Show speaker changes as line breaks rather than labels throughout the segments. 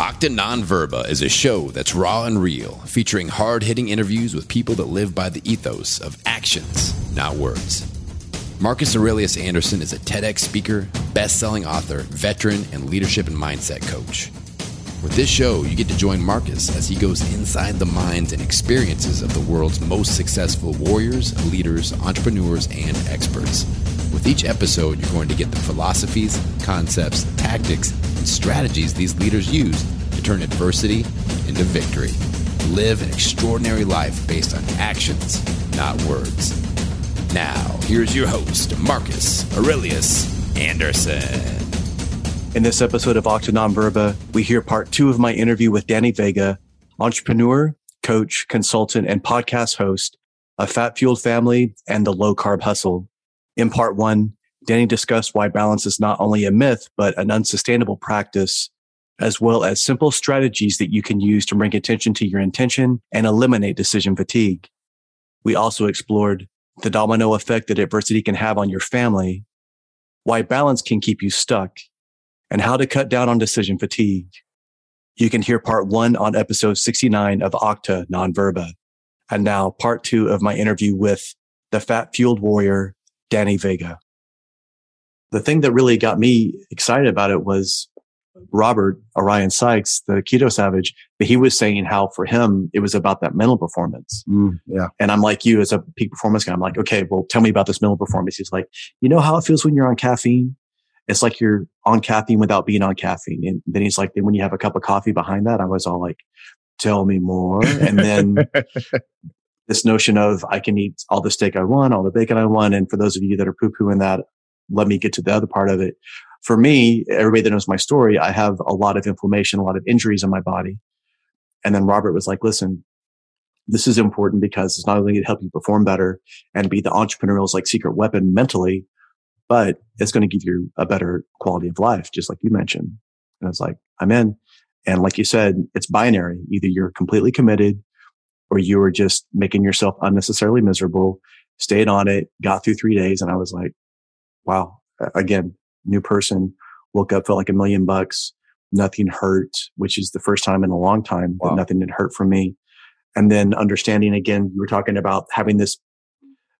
Octa Non Verba is a show that's raw and real, featuring hard hitting interviews with people that live by the ethos of actions, not words. Marcus Aurelius Anderson is a TEDx speaker, best selling author, veteran, and leadership and mindset coach. With this show, you get to join Marcus as he goes inside the minds and experiences of the world's most successful warriors, leaders, entrepreneurs, and experts. With each episode, you're going to get the philosophies, concepts, tactics, and strategies these leaders use to turn adversity into victory. Live an extraordinary life based on actions, not words. Now, here's your host, Marcus Aurelius Anderson.
In this episode of Octa Verba, we hear part two of my interview with Danny Vega, entrepreneur, coach, consultant, and podcast host of Fat Fueled Family and the Low Carb Hustle. In part one, Danny discussed why balance is not only a myth, but an unsustainable practice, as well as simple strategies that you can use to bring attention to your intention and eliminate decision fatigue. We also explored the domino effect that adversity can have on your family, why balance can keep you stuck, and how to cut down on decision fatigue. You can hear part one on episode 69 of Octa Non-Verba. And now part two of my interview with the fat fueled warrior, Danny Vega. The thing that really got me excited about it was Robert Orion Sikes, the keto savage, but he was saying how for him, it was about that mental performance.
Mm, yeah.
And I'm like you as a peak performance guy. I'm like, okay, well, tell me about this mental performance. He's like, you know how it feels when you're on caffeine? It's like you're on caffeine without being on caffeine. And then he's like, then when you have a cup of coffee behind that, I was all like, tell me more. And then this notion of I can eat all the steak I want, all the bacon I want. And for those of you that are poo pooing that, let me get to the other part of it. For me, everybody that knows my story, I have a lot of inflammation, a lot of injuries in my body. And then Robert was like, listen, this is important because it's not only going to help you perform better and be the entrepreneurial's like secret weapon mentally, but it's going to give you a better quality of life, just like you mentioned. And I was like, I'm in. And like you said, it's binary. Either you're completely committed or you were just making yourself unnecessarily miserable, stayed on it, got through three days. And I was like, wow, again, new person, woke up, felt like a million bucks. Nothing hurt, which is the first time in a long time wow. that nothing had hurt for me. And then understanding again, you were talking about having this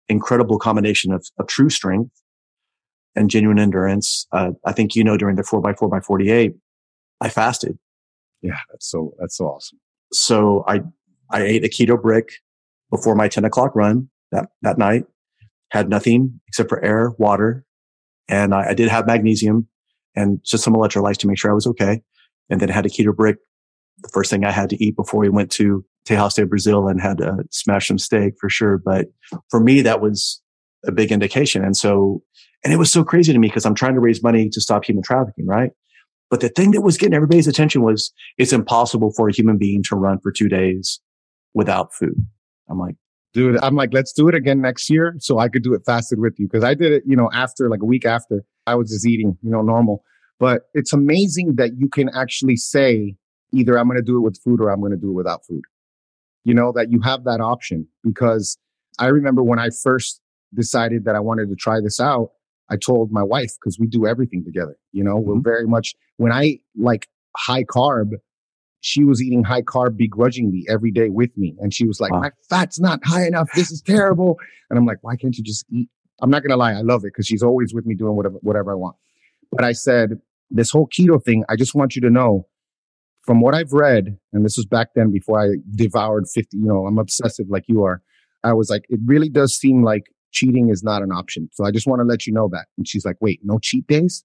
incredible combination of, of true strength and genuine endurance. Uh, I think, you know, during the four by four by 48, I fasted.
Yeah. That's so, that's so awesome.
So I, I ate a keto brick before my 10 o'clock run that, that night, had nothing except for air, water. And I, I did have magnesium and just some electrolytes to make sure I was okay. And then had a keto brick. The first thing I had to eat before we went to Tejas de Brazil and had to smash some steak for sure. But for me, that was a big indication. And so and it was so crazy to me because I'm trying to raise money to stop human trafficking, right? But the thing that was getting everybody's attention was it's impossible for a human being to run for two days without food. I'm like,
dude, I'm like, let's do it again next year so I could do it fasted with you. Cause I did it, you know, after like a week after I was just eating, you know, normal. But it's amazing that you can actually say either I'm going to do it with food or I'm going to do it without food. You know, that you have that option because I remember when I first decided that I wanted to try this out, I told my wife because we do everything together. You know, mm-hmm. we're very much when I like high carb, she was eating high carb begrudgingly every day with me. And she was like, wow. my fat's not high enough. This is terrible. and I'm like, why can't you just eat? I'm not going to lie. I love it because she's always with me doing whatever, whatever I want. But I said, this whole keto thing, I just want you to know from what I've read, and this was back then before I devoured 50, you know, I'm obsessive like you are. I was like, it really does seem like cheating is not an option. So I just want to let you know that. And she's like, wait, no cheat days?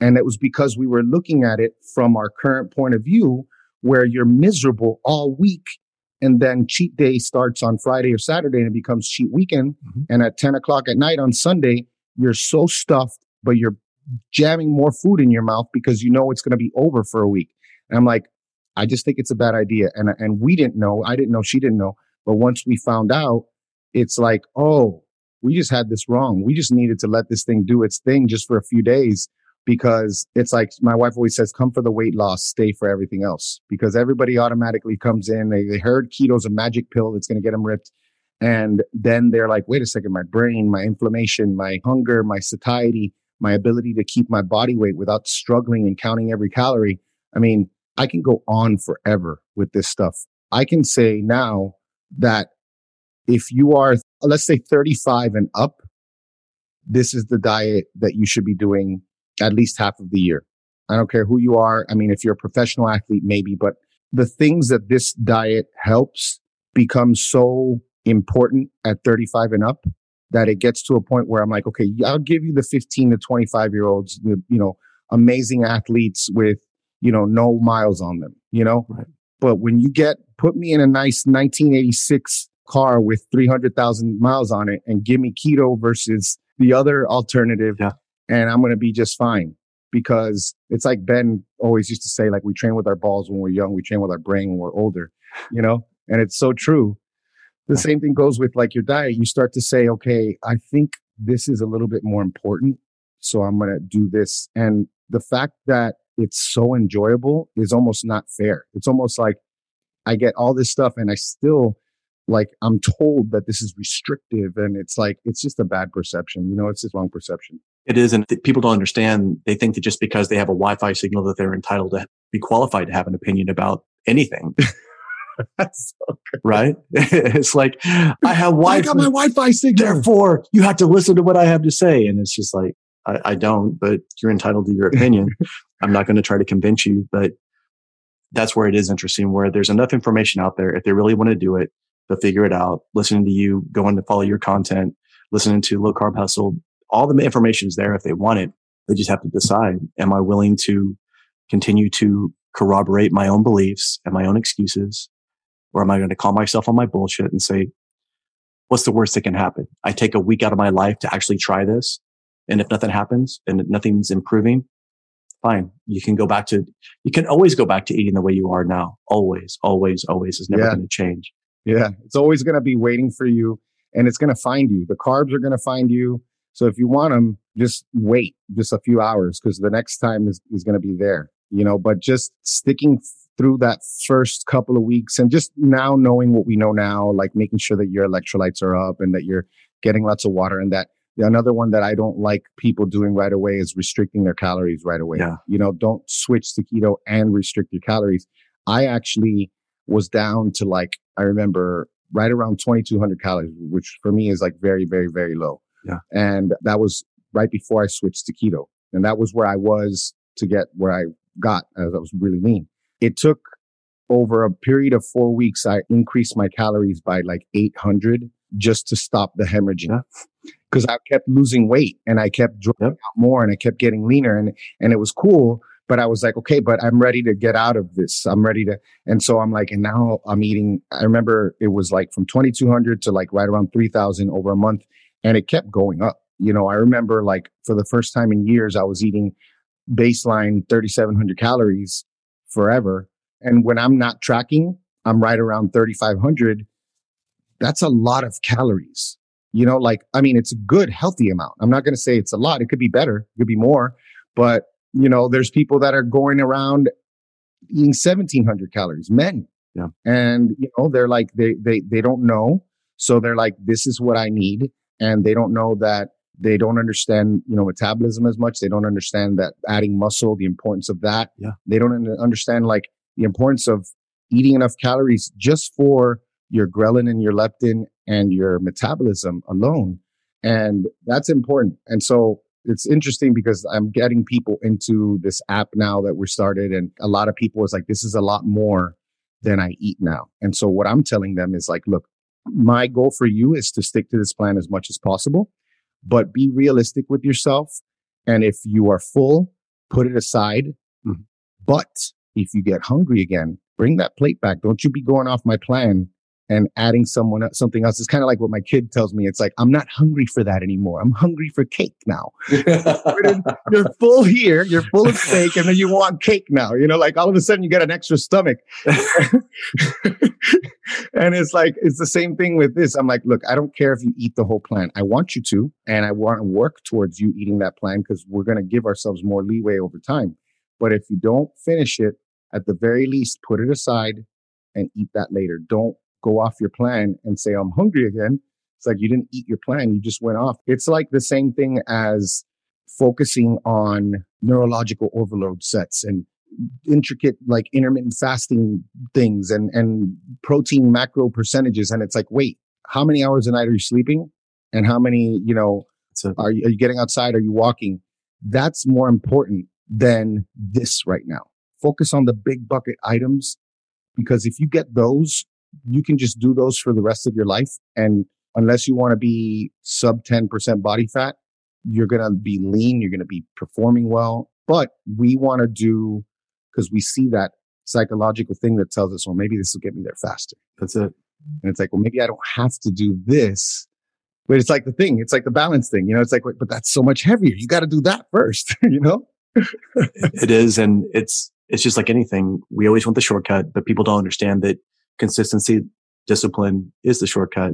And it was because we were looking at it from our current point of view where you're miserable all week. And then cheat day starts on Friday or Saturday and it becomes cheat weekend. Mm-hmm. And at 10 o'clock at night on Sunday, you're so stuffed, but you're jamming more food in your mouth because you know it's going to be over for a week. And I'm like, I just think it's a bad idea. And, and we didn't know. I didn't know. She didn't know. But once we found out, it's like, oh, we just had this wrong. We just needed to let this thing do its thing just for a few days because it's like my wife always says, come for the weight loss, stay for everything else. Because everybody automatically comes in. They, they heard keto's a magic pill that's going to get them ripped. And then they're like, wait a second, my brain, my inflammation, my hunger, my satiety, my ability to keep my body weight without struggling and counting every calorie. I mean, I can go on forever with this stuff. I can say now that if you are, let's say 35 and up, this is the diet that you should be doing at least half of the year. I don't care who you are. I mean, if you're a professional athlete, maybe, but the things that this diet helps become so important at 35 and up that it gets to a point where I'm like, okay, I'll give you the 15 to 25 year olds, you know, amazing athletes with, you know, no miles on them, you know? Right. But when you get, put me in a nice 1986 car with 300,000 miles on it and give me keto versus the other alternative, yeah. And I'm going to be just fine. Because it's like Ben always used to say, like, we train with our balls when we're young, we train with our brain when we're older, you know? And it's so true. The same thing goes with like your diet. You start to say, okay, I think this is a little bit more important. So I'm going to do this. And the fact that it's so enjoyable is almost not fair. It's almost like I get all this stuff and I still like I'm told that this is restrictive and it's like it's just a bad perception. You know, it's just wrong perception.
It is, and people don't understand. They think that just because they have a Wi-Fi signal that they're entitled to be qualified to have an opinion about anything. so right? it's like I have Wi-Fi. I
got my Wi-Fi signal.
Therefore, you have to listen to what I have to say, and it's just like I, I don't. But you're entitled to your opinion. I'm not going to try to convince you, but that's where it is interesting. Where there's enough information out there, if they really want to do it, they'll figure it out. Listening to you, going to follow your content, listening to Low Carb Hustle, all the information is there if they want it. They just have to decide: Am I willing to continue to corroborate my own beliefs and my own excuses or am I going to call myself on my bullshit and say, what's the worst that can happen? I take a week out of my life to actually try this. And if nothing happens and nothing's improving, fine. You can go back to, you can always go back to eating the way you are now. Always, always, always is never yeah. going to change.
Yeah. It's always going to be waiting for you and it's going to find you. The carbs are going to find you. So if you want them, just wait just a few hours because the next time is, is going to be there, you know, but just sticking through that first couple of weeks and just now knowing what we know now, like making sure that your electrolytes are up and that you're getting lots of water and that another one that I don't like people doing right away is restricting their calories right away. Yeah. You know, don't switch to keto and restrict your calories. I actually was down to like, I remember right around 2200 calories, which for me is like very, very, very low.
Yeah.
And that was right before I switched to keto. And that was where I was to get where I got as I was really lean. It took over a period of four weeks, I increased my calories by like 800 just to stop the hemorrhaging. Because I kept losing weight and I kept drawing yep. out more and I kept getting leaner and, and it was cool. But I was like, okay, but I'm ready to get out of this. I'm ready to. And so I'm like, and now I'm eating. I remember it was like from 2200 to like right around 3000 over a month. And it kept going up. You know, I remember like for the first time in years, I was eating baseline 3700 calories forever. And when I'm not tracking, I'm right around 3,500. That's a lot of calories. You know, like, I mean, it's a good, healthy amount. I'm not going to say it's a lot. It could be better. It could be more. But, you know, there's people that are going around eating 1,700 calories, men.
Yeah.
And, you know, they're like, they, they, they don't know. So they're like, this is what I need. And they don't know that they don't understand, you know, metabolism as much. They don't understand that adding muscle, the importance of that.
Yeah.
They don't understand like the importance of eating enough calories just for your ghrelin and your leptin and your metabolism alone. And that's important. And so it's interesting because I'm getting people into this app now that we're started. And a lot of people is like, this is a lot more than I eat now. And so what I'm telling them is like, look, my goal for you is to stick to this plan as much as possible but be realistic with yourself. And if you are full, put it aside. Mm-hmm. But if you get hungry again, bring that plate back. Don't you be going off my plan and adding someone something else. It's kind of like what my kid tells me. It's like I'm not hungry for that anymore. I'm hungry for cake now. you're full here, you're full of steak, and then you want cake now. You know, like all of a sudden you get an extra stomach. and it's like it's the same thing with this. I'm like, look, I don't care if you eat the whole plan. I want you to, and I want to work towards you eating that plan because we're going to give ourselves more leeway over time. But if you don't finish it, at the very least, put it aside and eat that later. Don't go off your plan and say, I'm hungry again. It's like you didn't eat your plan. You just went off. It's like the same thing as focusing on neurological overload sets and intricate like intermittent fasting things and and protein macro percentages and it's like wait how many hours a night are you sleeping and how many you know are, you, are you getting outside are you walking that's more important than this right now focus on the big bucket items because if you get those you can just do those for the rest of your life and unless you want to be sub 10% body fat you're going to be lean you're going to be performing well but we want to do because we see that psychological thing that tells us, well, maybe this will get me there faster.
That's it.
And it's like, well, maybe I don't have to do this. But it's like the thing, it's like the balance thing, you know, it's like, but that's so much heavier. You got to do that first, you know?
it is. And it's, it's just like anything. We always want the shortcut, but people don't understand that consistency, discipline is the shortcut.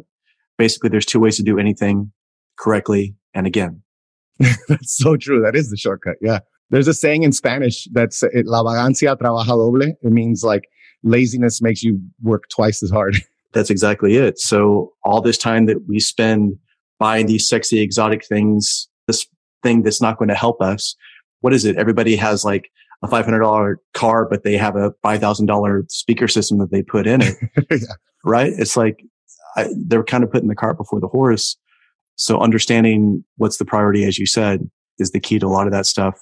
Basically, there's two ways to do anything correctly and again.
that's so true. That is the shortcut. Yeah. There's a saying in Spanish that's eh, la vagancia trabaja doble. It means like laziness makes you work twice as hard.
That's exactly it. So all this time that we spend buying these sexy exotic things, this thing that's not going to help us. What is it? Everybody has like a $500 car, but they have a $5,000 speaker system that they put in it. yeah. Right. It's like I, they're kind of putting the cart before the horse. So understanding what's the priority, as you said, is the key to a lot of that stuff.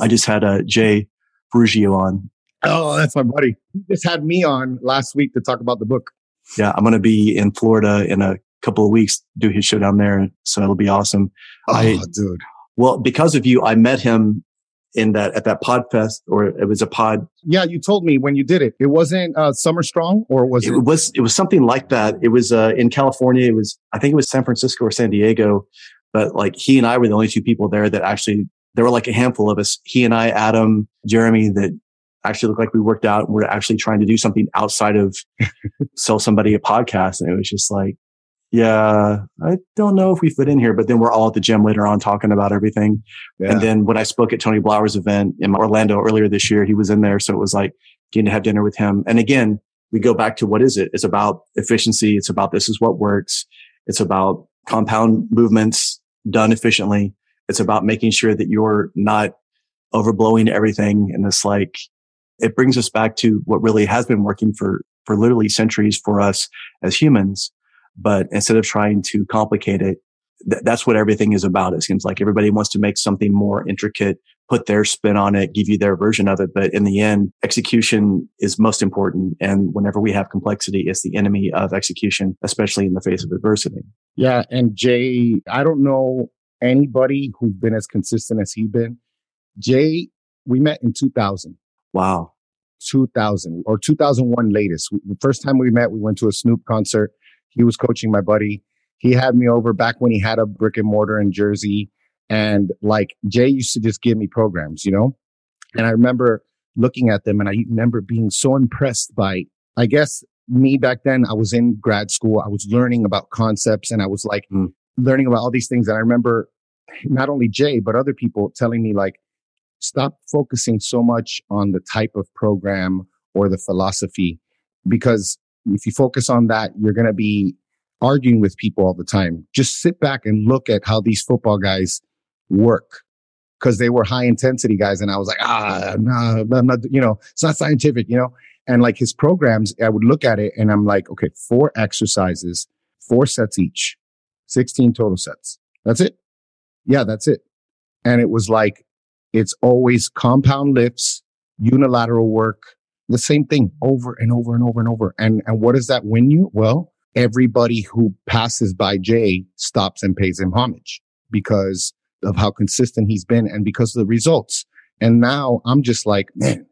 I just had a uh, Jay Ferruggia on.
Oh, that's my buddy. He just had me on last week to talk about the book.
Yeah, I'm going to be in Florida in a couple of weeks, do his show down there. So it'll be awesome.
Oh, I, dude.
Well, because of you, I met him in that at that pod fest or it was a pod.
Yeah, you told me when you did it. It wasn't uh, Summer Strong or was it?
It was it was something like that. It was uh, in California. It was I think it was San Francisco or San Diego, but like he and I were the only two people there that actually there were like a handful of us, he and I, Adam, Jeremy, that actually looked like we worked out and we're actually trying to do something outside of sell somebody a podcast. And it was just like, yeah, I don't know if we fit in here, but then we're all at the gym later on talking about everything. Yeah. And then when I spoke at Tony Blower's event in Orlando earlier this year, he was in there. So it was like getting to have dinner with him. And again, we go back to what is it? It's about efficiency. It's about this is what works. It's about compound movements done efficiently. It's about making sure that you're not overblowing everything. And it's like, it brings us back to what really has been working for, for literally centuries for us as humans. But instead of trying to complicate it, th- that's what everything is about. It seems like everybody wants to make something more intricate, put their spin on it, give you their version of it. But in the end, execution is most important. And whenever we have complexity, it's the enemy of execution, especially in the face of adversity.
Yeah. And Jay, I don't know anybody who's been as consistent as he's been. Jay, we met in 2000.
Wow.
2000 or 2001 latest. The first time we met, we went to a Snoop concert. He was coaching my buddy. He had me over back when he had a brick and mortar in Jersey. And like Jay used to just give me programs, you know? And I remember looking at them and I remember being so impressed by, I guess me back then, I was in grad school. I was learning about concepts and I was like, mm learning about all these things. And I remember not only Jay, but other people telling me like, stop focusing so much on the type of program or the philosophy, because if you focus on that, you're going to be arguing with people all the time. Just sit back and look at how these football guys work because they were high intensity guys. And I was like, ah, no, I'm not, you know, it's not scientific, you know? And like his programs, I would look at it and I'm like, okay, four exercises, four sets each. 16 total sets. That's it. Yeah, that's it. And it was like, it's always compound lifts, unilateral work, the same thing over and over and over and over. And, and what does that win you? Well, everybody who passes by Jay stops and pays him homage because of how consistent he's been and because of the results. And now I'm just like, man,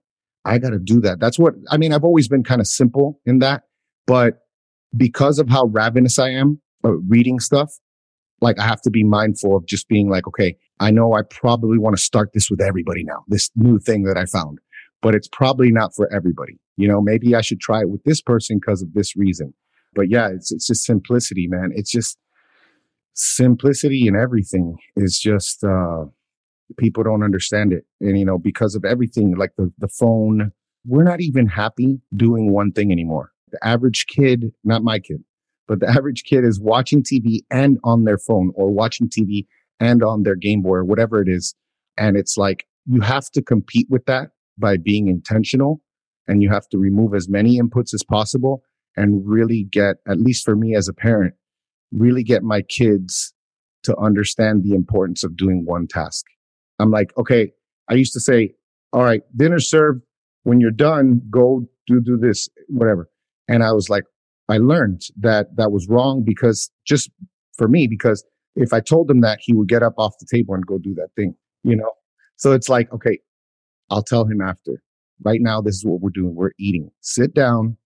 I got to do that. That's what, I mean, I've always been kind of simple in that, but because of how ravenous I am uh, reading stuff, like I have to be mindful of just being like, okay, I know I probably want to start this with everybody now, this new thing that I found, but it's probably not for everybody. You know, maybe I should try it with this person because of this reason. But yeah, it's, it's just simplicity, man. It's just simplicity in everything is just, uh, people don't understand it. And, you know, because of everything, like the, the phone, we're not even happy doing one thing anymore. The average kid, not my kid, but the average kid is watching TV and on their phone or watching TV and on their Game Boy or whatever it is. And it's like, you have to compete with that by being intentional and you have to remove as many inputs as possible and really get, at least for me as a parent, really get my kids to understand the importance of doing one task. I'm like, okay, I used to say, all right, dinner served. When you're done, go do, do this, whatever. And I was like, I learned that that was wrong because just for me, because if I told him that he would get up off the table and go do that thing, you know? So it's like, okay, I'll tell him after. Right now, this is what we're doing. We're eating. Sit down.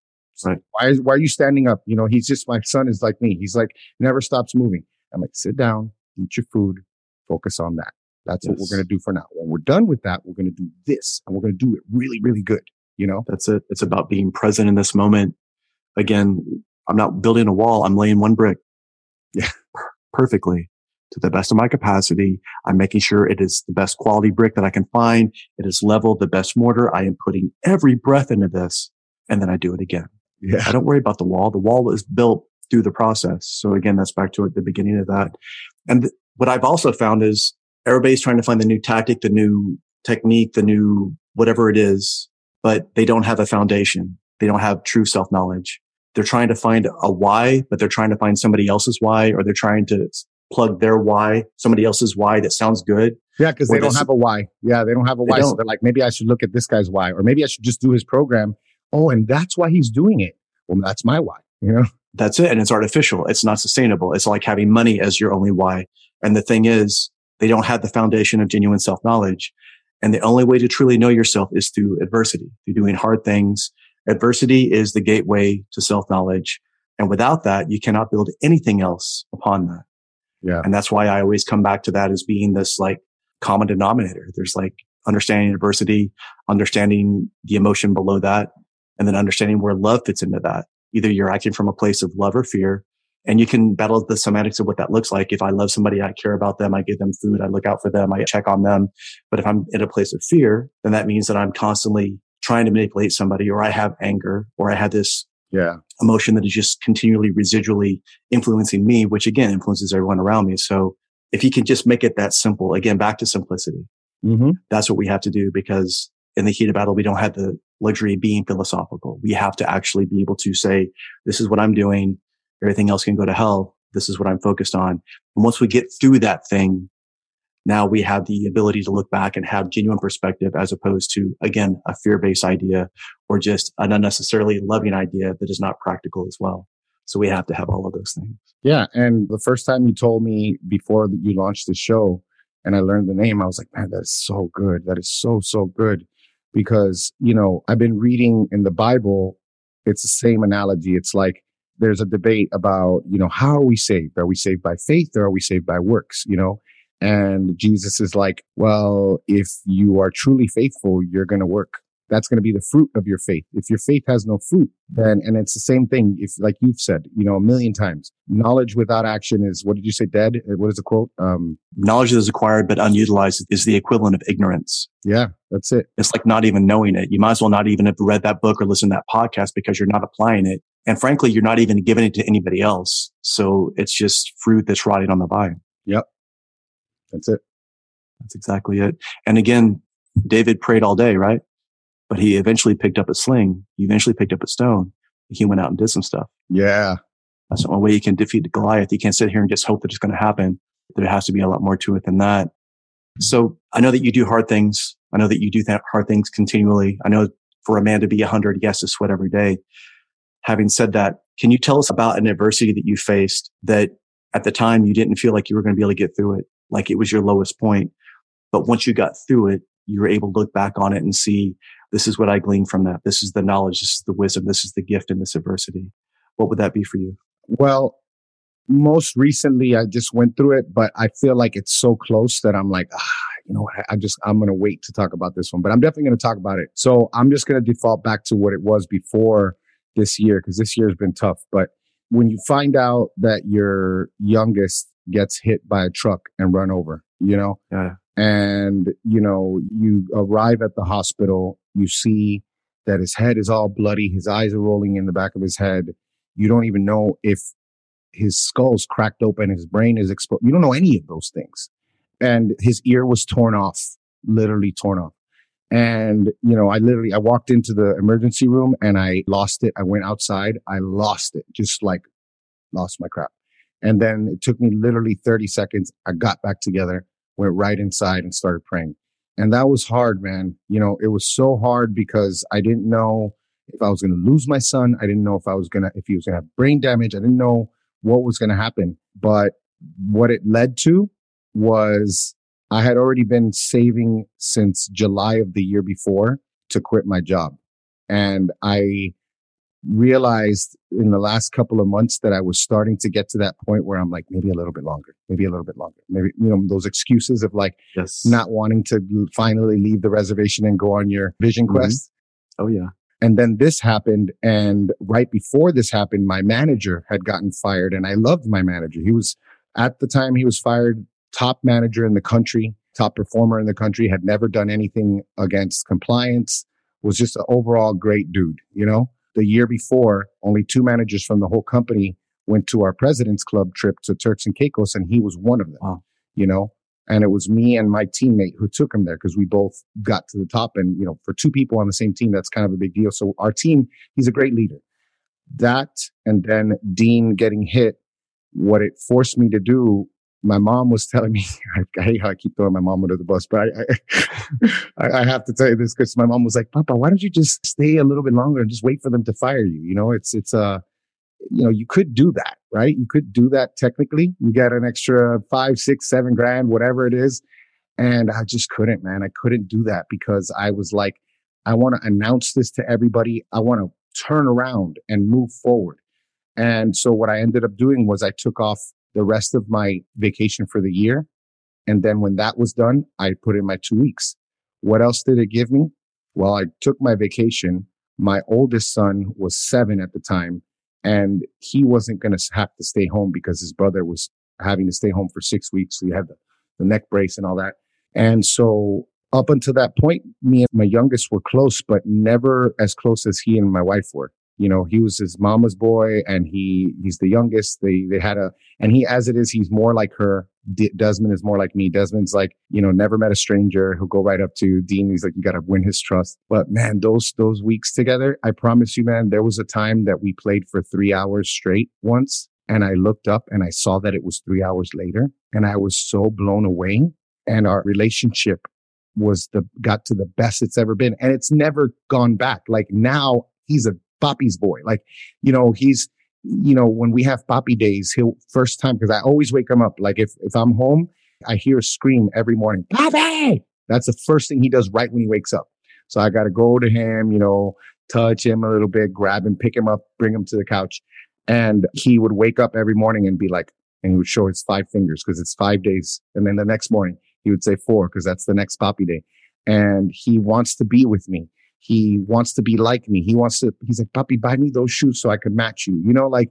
Right. Why, is, why are you standing up? You know, he's just, my son is like me. He's like, never stops moving. I'm like, sit down, eat your food, focus on that. That's yes. what we're going to do for now. When we're done with that, we're going to do this and we're going to do it really, really good. You know,
that's it. It's about being present in this moment. Again, I'm not building a wall. I'm laying one brick. Yeah. Perfectly to the best of my capacity. I'm making sure it is the best quality brick that I can find. It is leveled, the best mortar. I am putting every breath into this and then I do it again. Yeah. I don't worry about the wall. The wall is built through the process. So again, that's back to the beginning of that. And th- what I've also found is everybody's trying to find the new tactic, the new technique, the new whatever it is, but they don't have a foundation. They don't have true self knowledge. They're trying to find a why, but they're trying to find somebody else's why, or they're trying to plug their why, somebody else's why that sounds good.
Yeah, because they don't have a why. Yeah, they don't have a why. So they're like, maybe I should look at this guy's why, or maybe I should just do his program. Oh, and that's why he's doing it. Well, that's my why. You know,
that's it. And it's artificial. It's not sustainable. It's like having money as your only why. And the thing is, they don't have the foundation of genuine self knowledge. And the only way to truly know yourself is through adversity, through doing hard things. Adversity is the gateway to self knowledge. And without that, you cannot build anything else upon that.
Yeah.
And that's why I always come back to that as being this like common denominator. There's like understanding diversity, understanding the emotion below that, and then understanding where love fits into that. Either you're acting from a place of love or fear, and you can battle the semantics of what that looks like. If I love somebody, I care about them, I give them food, I look out for them, I check on them. But if I'm in a place of fear, then that means that I'm constantly trying to manipulate somebody or I have anger or I have this
yeah.
emotion that is just continually residually influencing me, which again influences everyone around me. So if you can just make it that simple, again, back to simplicity,
mm-hmm.
that's what we have to do because in the heat of battle, we don't have the luxury of being philosophical. We have to actually be able to say, this is what I'm doing. Everything else can go to hell. This is what I'm focused on. And once we get through that thing, now we have the ability to look back and have genuine perspective as opposed to, again, a fear based idea or just an unnecessarily loving idea that is not practical as well. So we have to have all of those things.
Yeah. And the first time you told me before that you launched the show and I learned the name, I was like, man, that is so good. That is so, so good. Because, you know, I've been reading in the Bible, it's the same analogy. It's like there's a debate about, you know, how are we saved? Are we saved by faith or are we saved by works? You know, and Jesus is like, well, if you are truly faithful, you're going to work. That's going to be the fruit of your faith. If your faith has no fruit, then, and it's the same thing. If, like you've said, you know, a million times, knowledge without action is, what did you say, dead? Uh, what is the quote? Um,
knowledge that is acquired but unutilized is the equivalent of ignorance.
Yeah, that's it.
It's like not even knowing it. You might as well not even have read that book or listened to that podcast because you're not applying it. And frankly, you're not even giving it to anybody else. So it's just fruit that's rotting on the vine.
Yep. That's it.
That's exactly it. And again, David prayed all day, right? But he eventually picked up a sling. He eventually picked up a stone. He went out and did some stuff.
Yeah.
That's the only way you can defeat Goliath. You can't sit here and just hope that it's going to happen. There has to be a lot more to it than that. So I know that you do hard things. I know that you do hard things continually. I know for a man to be a hundred, he has to sweat every day. Having said that, can you tell us about an adversity that you faced that at the time you didn't feel like you were going to be able to get through it? Like it was your lowest point. But once you got through it, you were able to look back on it and see this is what I gleaned from that. This is the knowledge. This is the wisdom. This is the gift in this adversity. What would that be for you?
Well, most recently I just went through it, but I feel like it's so close that I'm like, ah, you know what? I just, I'm going to wait to talk about this one, but I'm definitely going to talk about it. So I'm just going to default back to what it was before this year because this year has been tough. But when you find out that your youngest gets hit by a truck and run over, you know?
Yeah.
And, you know, you arrive at the hospital, you see that his head is all bloody, his eyes are rolling in the back of his head. You don't even know if his skull's cracked open, his brain is exposed. You don't know any of those things. And his ear was torn off, literally torn off. And, you know, I literally, I walked into the emergency room and I lost it. I went outside. I lost it, just like lost my crap. And then it took me literally 30 seconds. I got back together, went right inside and started praying. And that was hard, man. You know, it was so hard because I didn't know if I was going to lose my son. I didn't know if I was going to, if he was going to have brain damage. I didn't know what was going to happen. But what it led to was I had already been saving since July of the year before to quit my job. And I realized in the last couple of months that I was starting to get to that point where I'm like, maybe a little bit longer, maybe a little bit longer. Maybe, you know, those excuses of like yes. not wanting to finally leave the reservation and go on your vision mm-hmm. quest.
Oh, yeah.
And then this happened. And right before this happened, my manager had gotten fired and I loved my manager. He was at the time he was fired, top manager in the country, top performer in the country, had never done anything against compliance, was just an overall great dude, you know? The year before, only two managers from the whole company went to our president's club trip to Turks and Caicos, and he was one of them. Wow. You know, and it was me and my teammate who took him there because we both got to the top. And you know, for two people on the same team, that's kind of a big deal. So our team, he's a great leader. That and then Dean getting hit, what it forced me to do my mom was telling me, I, hate how I keep throwing my mom under the bus, but I, I, I have to tell you this because my mom was like, Papa, why don't you just stay a little bit longer and just wait for them to fire you? You know, it's, it's, uh, you know, you could do that, right? You could do that technically. You get an extra five, six, seven grand, whatever it is. And I just couldn't, man. I couldn't do that because I was like, I want to announce this to everybody. I want to turn around and move forward. And so what I ended up doing was I took off the rest of my vacation for the year. And then when that was done, I put in my two weeks. What else did it give me? Well, I took my vacation. My oldest son was seven at the time and he wasn't going to have to stay home because his brother was having to stay home for six weeks. So he had the, the neck brace and all that. And so up until that point, me and my youngest were close, but never as close as he and my wife were you know, he was his mama's boy and he, he's the youngest. They, they had a, and he, as it is, he's more like her. D- Desmond is more like me. Desmond's like, you know, never met a stranger. He'll go right up to Dean. He's like, you got to win his trust. But man, those, those weeks together, I promise you, man, there was a time that we played for three hours straight once. And I looked up and I saw that it was three hours later and I was so blown away. And our relationship was the, got to the best it's ever been. And it's never gone back. Like now he's a Papi's boy. Like, you know, he's, you know, when we have Papi days, he'll first time, because I always wake him up. Like if, if I'm home, I hear a scream every morning, Papi! That's the first thing he does right when he wakes up. So I got to go to him, you know, touch him a little bit, grab him, pick him up, bring him to the couch. And he would wake up every morning and be like, and he would show his five fingers because it's five days. And then the next morning he would say four because that's the next Papi day. And he wants to be with me. He wants to be like me. He wants to, he's like, Papi, buy me those shoes so I could match you. You know, like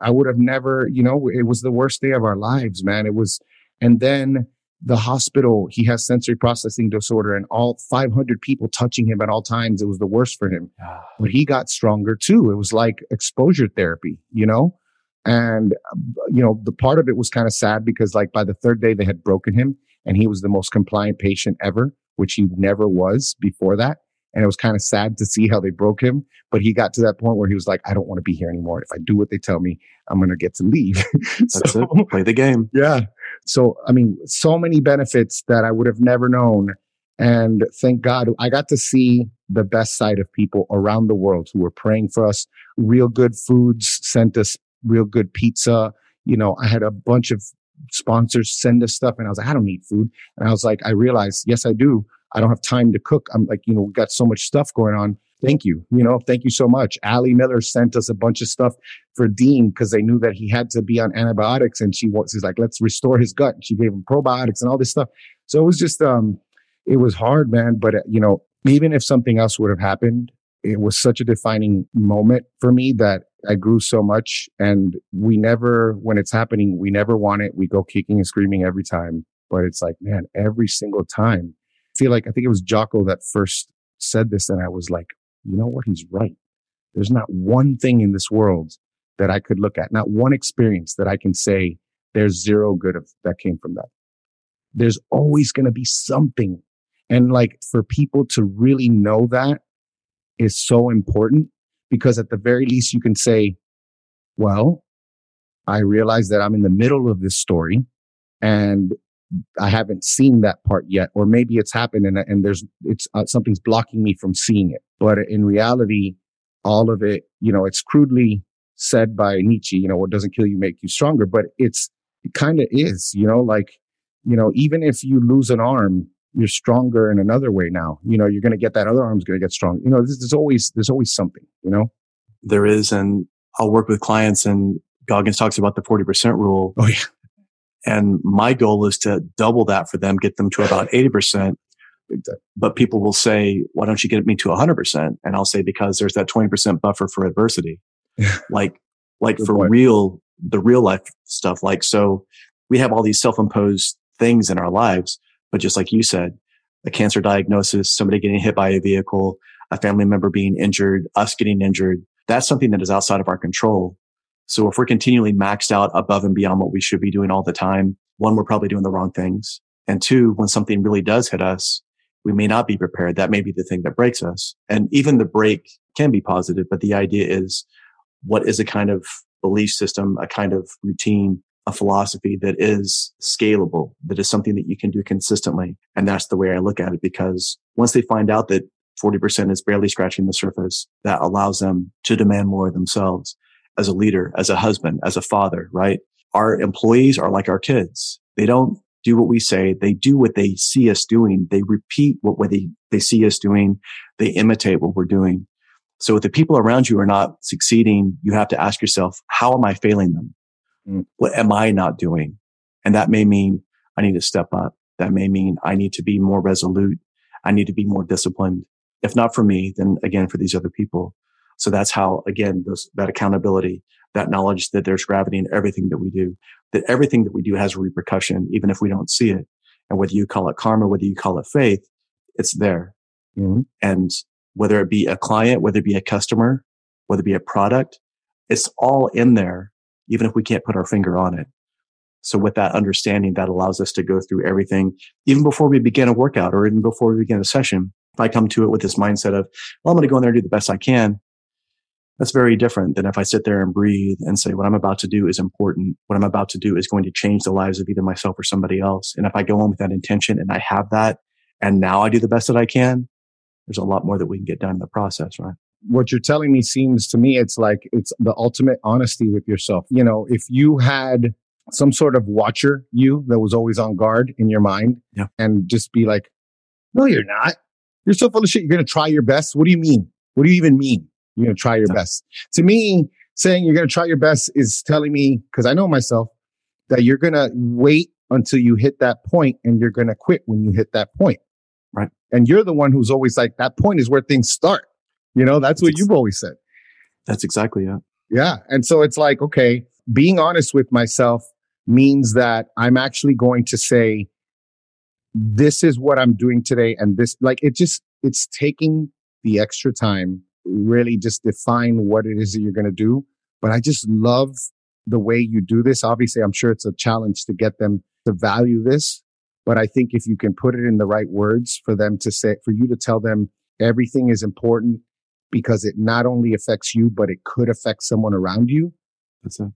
I would have never, you know, it was the worst day of our lives, man. It was, and then the hospital, he has sensory processing disorder and all 500 people touching him at all times. It was the worst for him, ah. but he got stronger too. It was like exposure therapy, you know? And, you know, the part of it was kind of sad because like by the third day they had broken him and he was the most compliant patient ever, which he never was before that. And it was kind of sad to see how they broke him. But he got to that point where he was like, I don't want to be here anymore. If I do what they tell me, I'm going to get to leave.
so, it. Play the game.
Yeah. So, I mean, so many benefits that I would have never known. And thank God I got to see the best side of people around the world who were praying for us. Real good foods sent us real good pizza. You know, I had a bunch of sponsors send us stuff and I was like, I don't need food. And I was like, I realized, yes, I do. I don't have time to cook. I'm like, you know, we got so much stuff going on. Thank you. You know, thank you so much. Allie Miller sent us a bunch of stuff for Dean because they knew that he had to be on antibiotics and she was, she's like, let's restore his gut. She gave him probiotics and all this stuff. So it was just, um, it was hard, man. But, uh, you know, even if something else would have happened, it was such a defining moment for me that I grew so much. And we never, when it's happening, we never want it. We go kicking and screaming every time. But it's like, man, every single time feel like I think it was Jocko that first said this, and I was like, you know what? He's right. There's not one thing in this world that I could look at, not one experience that I can say there's zero good of that came from that. There's always going to be something. And like for people to really know that is so important because at the very least you can say, well, I realize that I'm in the middle of this story and I haven't seen that part yet, or maybe it's happened and, and there's, it's uh, something's blocking me from seeing it. But in reality, all of it, you know, it's crudely said by Nietzsche, you know, what doesn't kill you make you stronger, but it's, it kind of is, you know, like, you know, even if you lose an arm, you're stronger in another way now. You know, you're going to get that other arm's going to get strong. You know, there's, there's always, there's always something, you know?
There is. And I'll work with clients and Goggins talks about the 40% rule.
Oh, yeah.
And my goal is to double that for them, get them to about 80%. But people will say, why don't you get me to 100%? And I'll say, because there's that 20% buffer for adversity. like, like Good for point. real, the real life stuff. Like, so we have all these self-imposed things in our lives. But just like you said, a cancer diagnosis, somebody getting hit by a vehicle, a family member being injured, us getting injured, that's something that is outside of our control. So if we're continually maxed out above and beyond what we should be doing all the time, one, we're probably doing the wrong things. And two, when something really does hit us, we may not be prepared. That may be the thing that breaks us. And even the break can be positive, but the idea is what is a kind of belief system, a kind of routine a philosophy that is scalable, that is something that you can do consistently. And that's the way I look at it because once they find out that 40% is barely scratching the surface, that allows them to demand more of themselves as a leader, as a husband, as a father, right? Our employees are like our kids. They don't do what we say. They do what they see us doing. They repeat what, they, they see us doing. They imitate what we're doing. So if the people around you are not succeeding, you have to ask yourself, how am I failing them? Mm. What am I not doing? And that may mean I need to step up. That may mean I need to be more resolute. I need to be more disciplined. If not for me, then again, for these other people. So that's how, again, those, that accountability, that knowledge that there's gravity in everything that we do, that everything that we do has a repercussion, even if we don't see it. And whether you call it karma, whether you call it faith, it's there. Mm-hmm. And whether it be a client, whether it be a customer, whether it be a product, it's all in there even if we can't put our finger on it. So with that understanding, that allows us to go through everything, even before we begin a workout or even before we begin a session. If I come to it with this mindset of, well, I'm going to go in there and do the best I can. That's very different than if I sit there and breathe and say, what I'm about to do is important. What I'm about to do is going to change the lives of either myself or somebody else. And if I go on with that intention and I have that, and now I do the best that I can, there's a lot more that we can get done in the process, right?
what you're telling me seems to me it's like it's the ultimate honesty with yourself. You know, if you had some sort of watcher you that was always on guard in your mind
yeah.
and just be like, no, you're not. You're so full of shit. You're going to try your best. What do you mean? What do you even mean? You're going to try your best. To me, saying you're going to try your best is telling me, because I know myself, that you're going to wait until you hit that point and you're going to quit when you hit that point.
Right.
And you're the one who's always like, that point is where things start. You know, that's what you've always said.
That's exactly it.
Yeah. And so it's like, okay, being honest with myself means that I'm actually going to say, this is what I'm doing today. And this, like, it just, it's taking the extra time, really just define what it is that you're going to do. But I just love the way you do this. Obviously, I'm sure it's a challenge to get them to value this. But I think if you can put it in the right words for them to say, for you to tell them everything is important because it not only affects you, but it could affect someone around you.
That's it.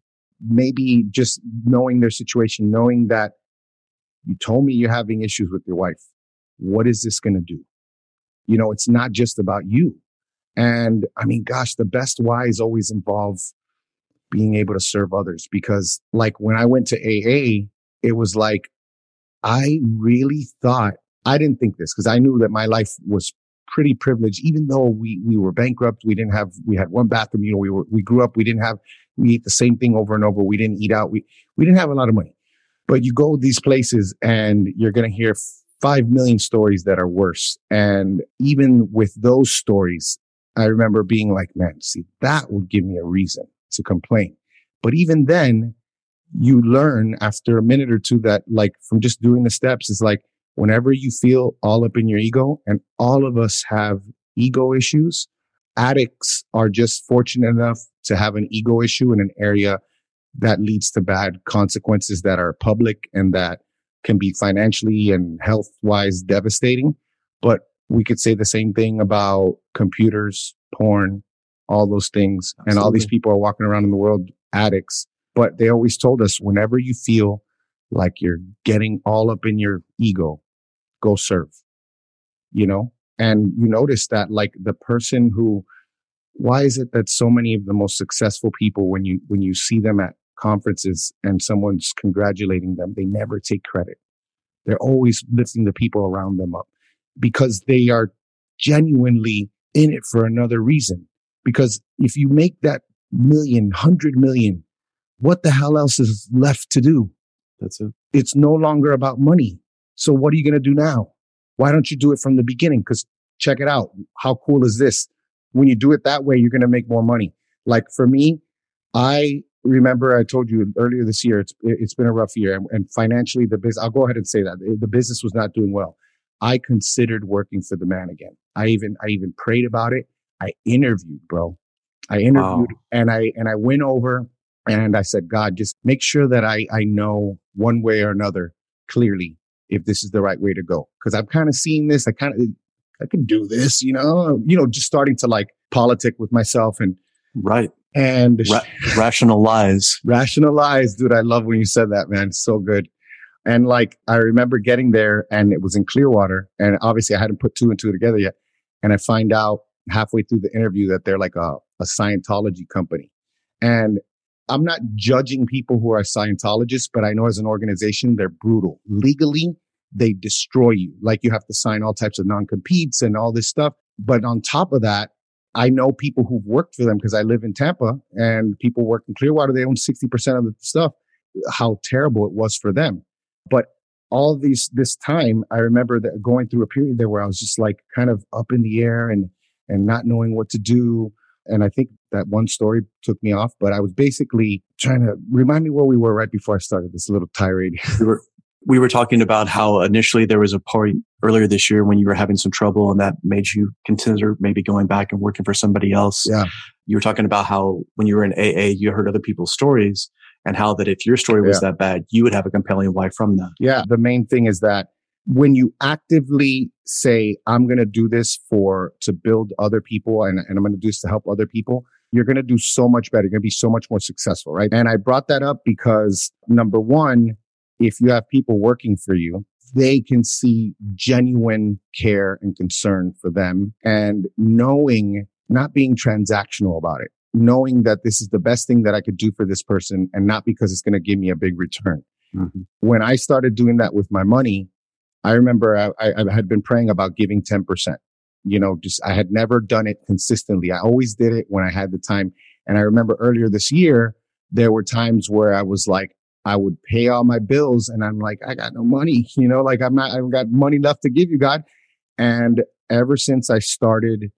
Maybe just knowing their situation, knowing that you told me you're having issues with your wife. What is this going to do? You know, it's not just about you. And I mean, gosh, the best whys always involve being able to serve others because like when I went to AA, it was like, I really thought, I didn't think this because I knew that my life was pretty privileged, even though we, we were bankrupt. We didn't have, we had one bathroom, you know, we were, we grew up, we didn't have, we ate the same thing over and over. We didn't eat out. We, we didn't have a lot of money, but you go these places and you're going to hear 5 million stories that are worse. And even with those stories, I remember being like, man, see, that would give me a reason to complain. But even then, you learn after a minute or two that like from just doing the steps is like, whenever you feel all up in your ego, and all of us have ego issues, addicts are just fortunate enough to have an ego issue in an area that leads to bad consequences that are public and that can be financially and health wise devastating. But we could say the same thing about computers, porn, all those things. Absolutely. And all these people are walking around in the world addicts. But they always told us whenever you feel like you're getting all up in your ego, go serve, you know? And you notice that like the person who, why is it that so many of the most successful people, when you, when you see them at conferences and someone's congratulating them, they never take credit. They're always lifting the people around them up because they are genuinely in it for another reason. Because if you make that million, hundred million, what the hell else is left to do?
That's it.
It's no longer about money. So what are you going to do now? Why don't you do it from the beginning? Because check it out. How cool is this? When you do it that way, you're going to make more money. Like for me, I remember I told you earlier this year, it's, it's been a rough year and, and financially the business, I'll go ahead and say that the business was not doing well. I considered working for the man again. I even, I even prayed about it. I interviewed, bro. I interviewed wow. and I, and I went over and I said, God, just make sure that I, I know one way or another clearly if this is the right way to go. Cause I've kind of seen this. I kind of, I can do this, you know, you know, just starting to like politic with myself and
right
and
Ra- rationalize.
rationalize, dude. I love when you said that, man. It's so good. And like, I remember getting there and it was in Clearwater. And obviously I hadn't put two and two together yet. And I find out halfway through the interview that they're like a, a Scientology company. And I'm not judging people who are Scientologists, but I know as an organization, they're brutal. Legally, they destroy you. Like you have to sign all types of non-competes and all this stuff. But on top of that, I know people who've worked for them because I live in Tampa and people work in Clearwater. They own 60% of the stuff, how terrible it was for them. But all these, this time, I remember that going through a period there where I was just like kind of up in the air and, and not knowing what to do. And I think that one story took me off, but I was basically trying to remind me where we were right before I started this little tirade.
we were, we were talking about how initially there was a point earlier this year when you were having some trouble and that made you consider maybe going back and working for somebody else.
Yeah.
You were talking about how when you were in AA, you heard other people's stories and how that if your story was yeah. that bad, you would have a compelling why from that.
Yeah. The main thing is that when you actively say, I'm going to do this for to build other people and, and I'm going to do this to help other people, you're going to do so much better. You're going to be so much more successful, right? And I brought that up because number one, if you have people working for you, they can see genuine care and concern for them and knowing, not being transactional about it, knowing that this is the best thing that I could do for this person and not because it's going to give me a big return. Mm-hmm. When I started doing that with my money, I remember I, I, had been praying about giving 10%. You know, just I had never done it consistently. I always did it when I had the time. And I remember earlier this year, there were times where I was like, I would pay all my bills and I'm like, I got no money, you know, like I'm not, I've got money left to give you, God. And ever since I started,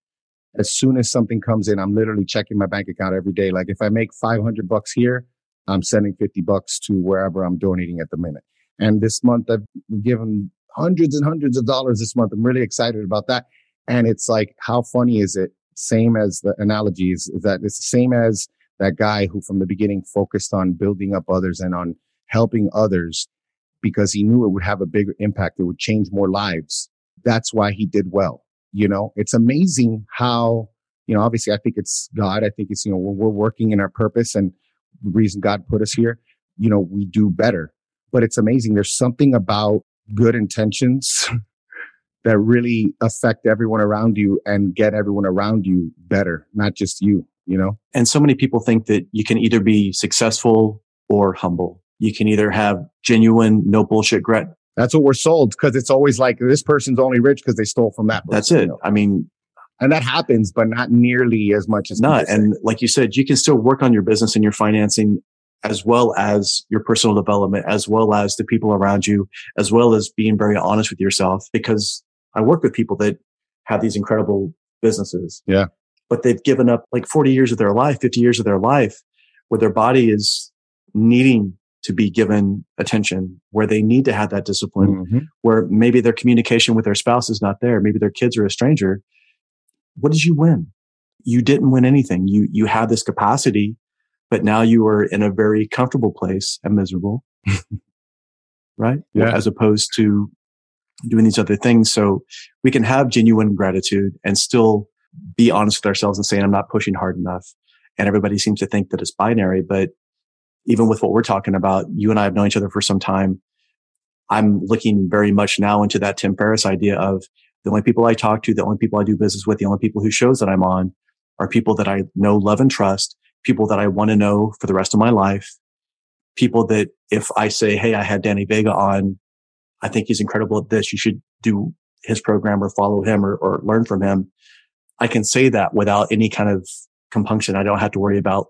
as soon as something comes in, I'm literally checking my bank account every day. Like if I make 500 bucks here, I'm sending 50 bucks to wherever I'm donating at the minute. And this month I've given hundreds and hundreds of dollars this month. I'm really excited about that. And it's like, how funny is it? Same as the analogies is that it's the same as that guy who from the beginning focused on building up others and on helping others because he knew it would have a bigger impact. It would change more lives. That's why he did well. You know, it's amazing how, you know, obviously I think it's God. I think it's, you know, when we're working in our purpose and the reason God put us here, you know, we do better. But it's amazing. There's something about good intentions that really affect everyone around you and get everyone around you better, not just you you know?
And so many people think that you can either be successful or humble. You can either have genuine, no bullshit grit.
That's what we're sold because it's always like this person's only rich because they stole from that.
Person, That's it. You know? I mean,
and that happens, but not nearly as much as
not. And like you said, you can still work on your business and your financing as well as your personal development, as well as the people around you, as well as being very honest with yourself. Because I work with people that have these incredible businesses.
Yeah
but they've given up like 40 years of their life, 50 years of their life where their body is needing to be given attention, where they need to have that discipline, mm-hmm. where maybe their communication with their spouse is not there. Maybe their kids are a stranger. What did you win? You didn't win anything. You, you had this capacity, but now you are in a very comfortable place and miserable. right?
Yeah.
As opposed to doing these other things. So we can have genuine gratitude and still be honest with ourselves and saying, I'm not pushing hard enough. And everybody seems to think that it's binary. But even with what we're talking about, you and I have known each other for some time. I'm looking very much now into that Tim Ferriss idea of the only people I talk to, the only people I do business with, the only people whose shows that I'm on are people that I know, love, and trust, people that I want to know for the rest of my life, people that if I say, Hey, I had Danny Vega on, I think he's incredible at this. You should do his program or follow him or, or learn from him. I can say that without any kind of compunction. I don't have to worry about,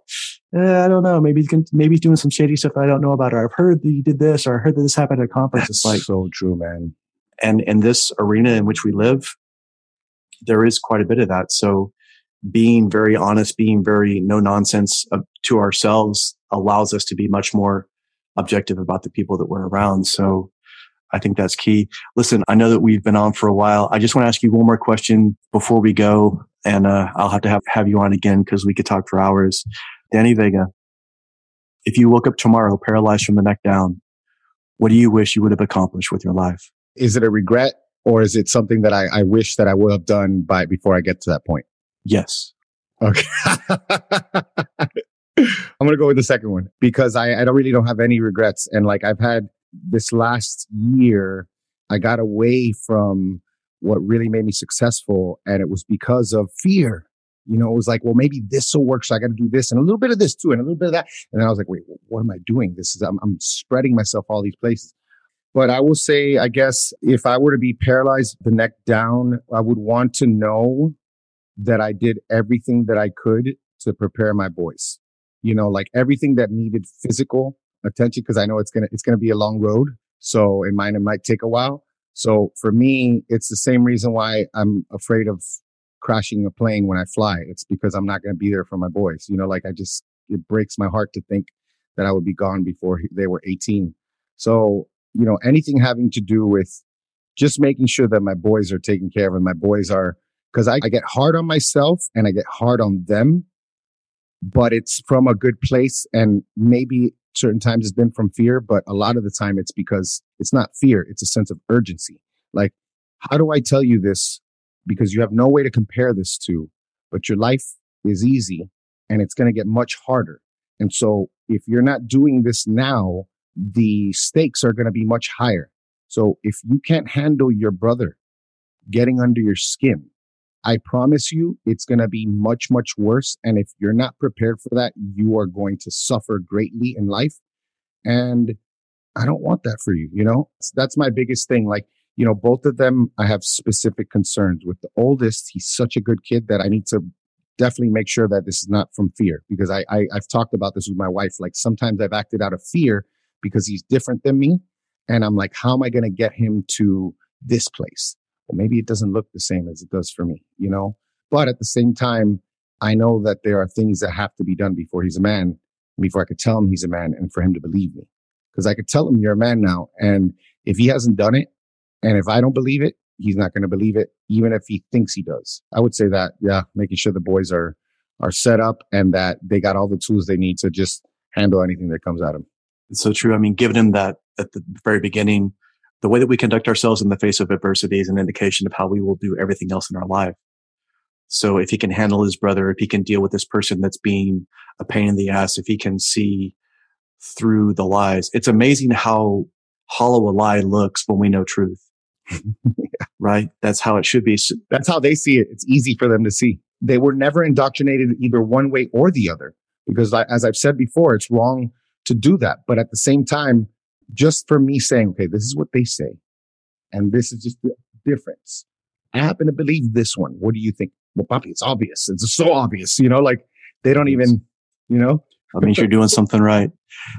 eh, I don't know, maybe he's, gonna, maybe he's doing some shady stuff I don't know about, or I've heard that he did this, or I heard that this happened at a conference.
That's
it's like,
so true, man.
And in this arena in which we live, there is quite a bit of that. So being very honest, being very no nonsense uh, to ourselves allows us to be much more objective about the people that we're around. So I think that's key. Listen, I know that we've been on for a while. I just want to ask you one more question before we go. And uh, I'll have to have, have you on again because we could talk for hours. Danny Vega, if you woke up tomorrow paralyzed from the neck down, what do you wish you would have accomplished with your life?
Is it a regret or is it something that I, I wish that I would have done by before I get to that point?
Yes.
Okay. I'm gonna go with the second one because I, I don't really don't have any regrets. And like I've had this last year, I got away from what really made me successful. And it was because of fear. You know, it was like, well, maybe this will work. So I got to do this and a little bit of this too, and a little bit of that. And then I was like, wait, what am I doing? This is, I'm, I'm spreading myself all these places. But I will say, I guess if I were to be paralyzed, the neck down, I would want to know that I did everything that I could to prepare my voice. You know, like everything that needed physical attention because I know it's gonna it's gonna be a long road. So in mine, it might take a while. So for me, it's the same reason why I'm afraid of crashing a plane when I fly. It's because I'm not going to be there for my boys. You know, like I just, it breaks my heart to think that I would be gone before they were 18. So, you know, anything having to do with just making sure that my boys are taken care of and my boys are, because I, I get hard on myself and I get hard on them, but it's from a good place. And maybe certain times it's been from fear, but a lot of the time it's because it's not fear. It's a sense of urgency. Like, how do I tell you this? Because you have no way to compare this to, but your life is easy and it's going to get much harder. And so if you're not doing this now, the stakes are going to be much higher. So if you can't handle your brother getting under your skin, I promise you it's going to be much, much worse. And if you're not prepared for that, you are going to suffer greatly in life. And I don't want that for you. You know, that's my biggest thing. Like, you know, both of them, I have specific concerns with the oldest. He's such a good kid that I need to definitely make sure that this is not from fear because I, I I've talked about this with my wife. Like sometimes I've acted out of fear because he's different than me. And I'm like, how am I going to get him to this place? Well, maybe it doesn't look the same as it does for me, you know? But at the same time, I know that there are things that have to be done before he's a man, before I could tell him he's a man and for him to believe me. Because I could tell him you're a man now. And if he hasn't done it, and if I don't believe it, he's not going to believe it, even if he thinks he does. I would say that, yeah, making sure the boys are are set up and that they got all the tools they need to just handle anything that comes at them.
It's so true. I mean, giving him that at the very beginning, the way that we conduct ourselves in the face of adversity is an indication of how we will do everything else in our life. So if he can handle his brother, if he can deal with this person that's being a pain in the ass, if he can see through the lies, it's amazing how hollow a lie looks when we know truth. Right? That's how it should be.
That's how they see it. It's easy for them to see. They were never indoctrinated either one way or the other because as I've said before, it's wrong to do that. But at the same time, just for me saying, okay, this is what they say. And this is just the difference. I happen to believe this one. What do you think? Well, Papi, it's obvious. It's so obvious, you know, like they don't even, you know.
I mean, you're doing something right.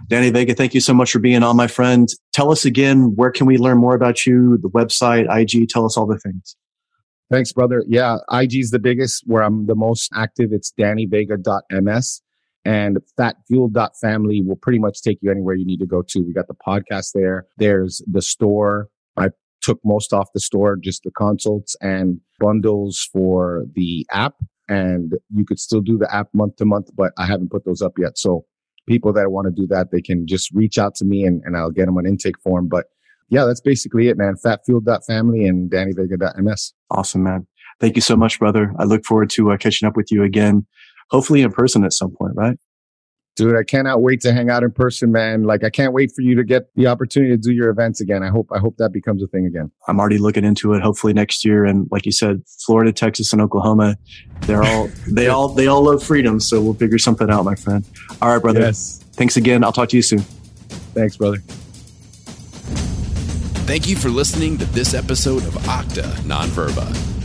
Danny Vega, thank you so much for being on, my friend. Tell us again, where can we learn more about you? The website, IG, tell us all the things.
Thanks, brother. Yeah, IG is the biggest where I'm the most active. It's dannyvega.ms and fatfuel.family will pretty much take you anywhere you need to go to. We got the podcast there. There's the store. I took most off the store, just the consults and bundles for the app. And you could still do the app month to month, but I haven't put those up yet. So people that want to do that, they can just reach out to me and, and I'll get them an intake form. But yeah, that's basically it, man. Fatfuel.family and DannyVega.ms.
Awesome, man. Thank you so much, brother. I look forward to uh, catching up with you again, hopefully in person at some point, right?
Dude, I cannot wait to hang out in person, man. Like I can't wait for you to get the opportunity to do your events again. I hope I hope that becomes a thing again.
I'm already looking into it. Hopefully next year. And like you said, Florida, Texas, and Oklahoma, they're all they all they all love freedom. So we'll figure something out, my friend. All right, brother. Yes. Thanks again. I'll talk to you soon.
Thanks, brother.
Thank you for listening to this episode of Octa Nonverba.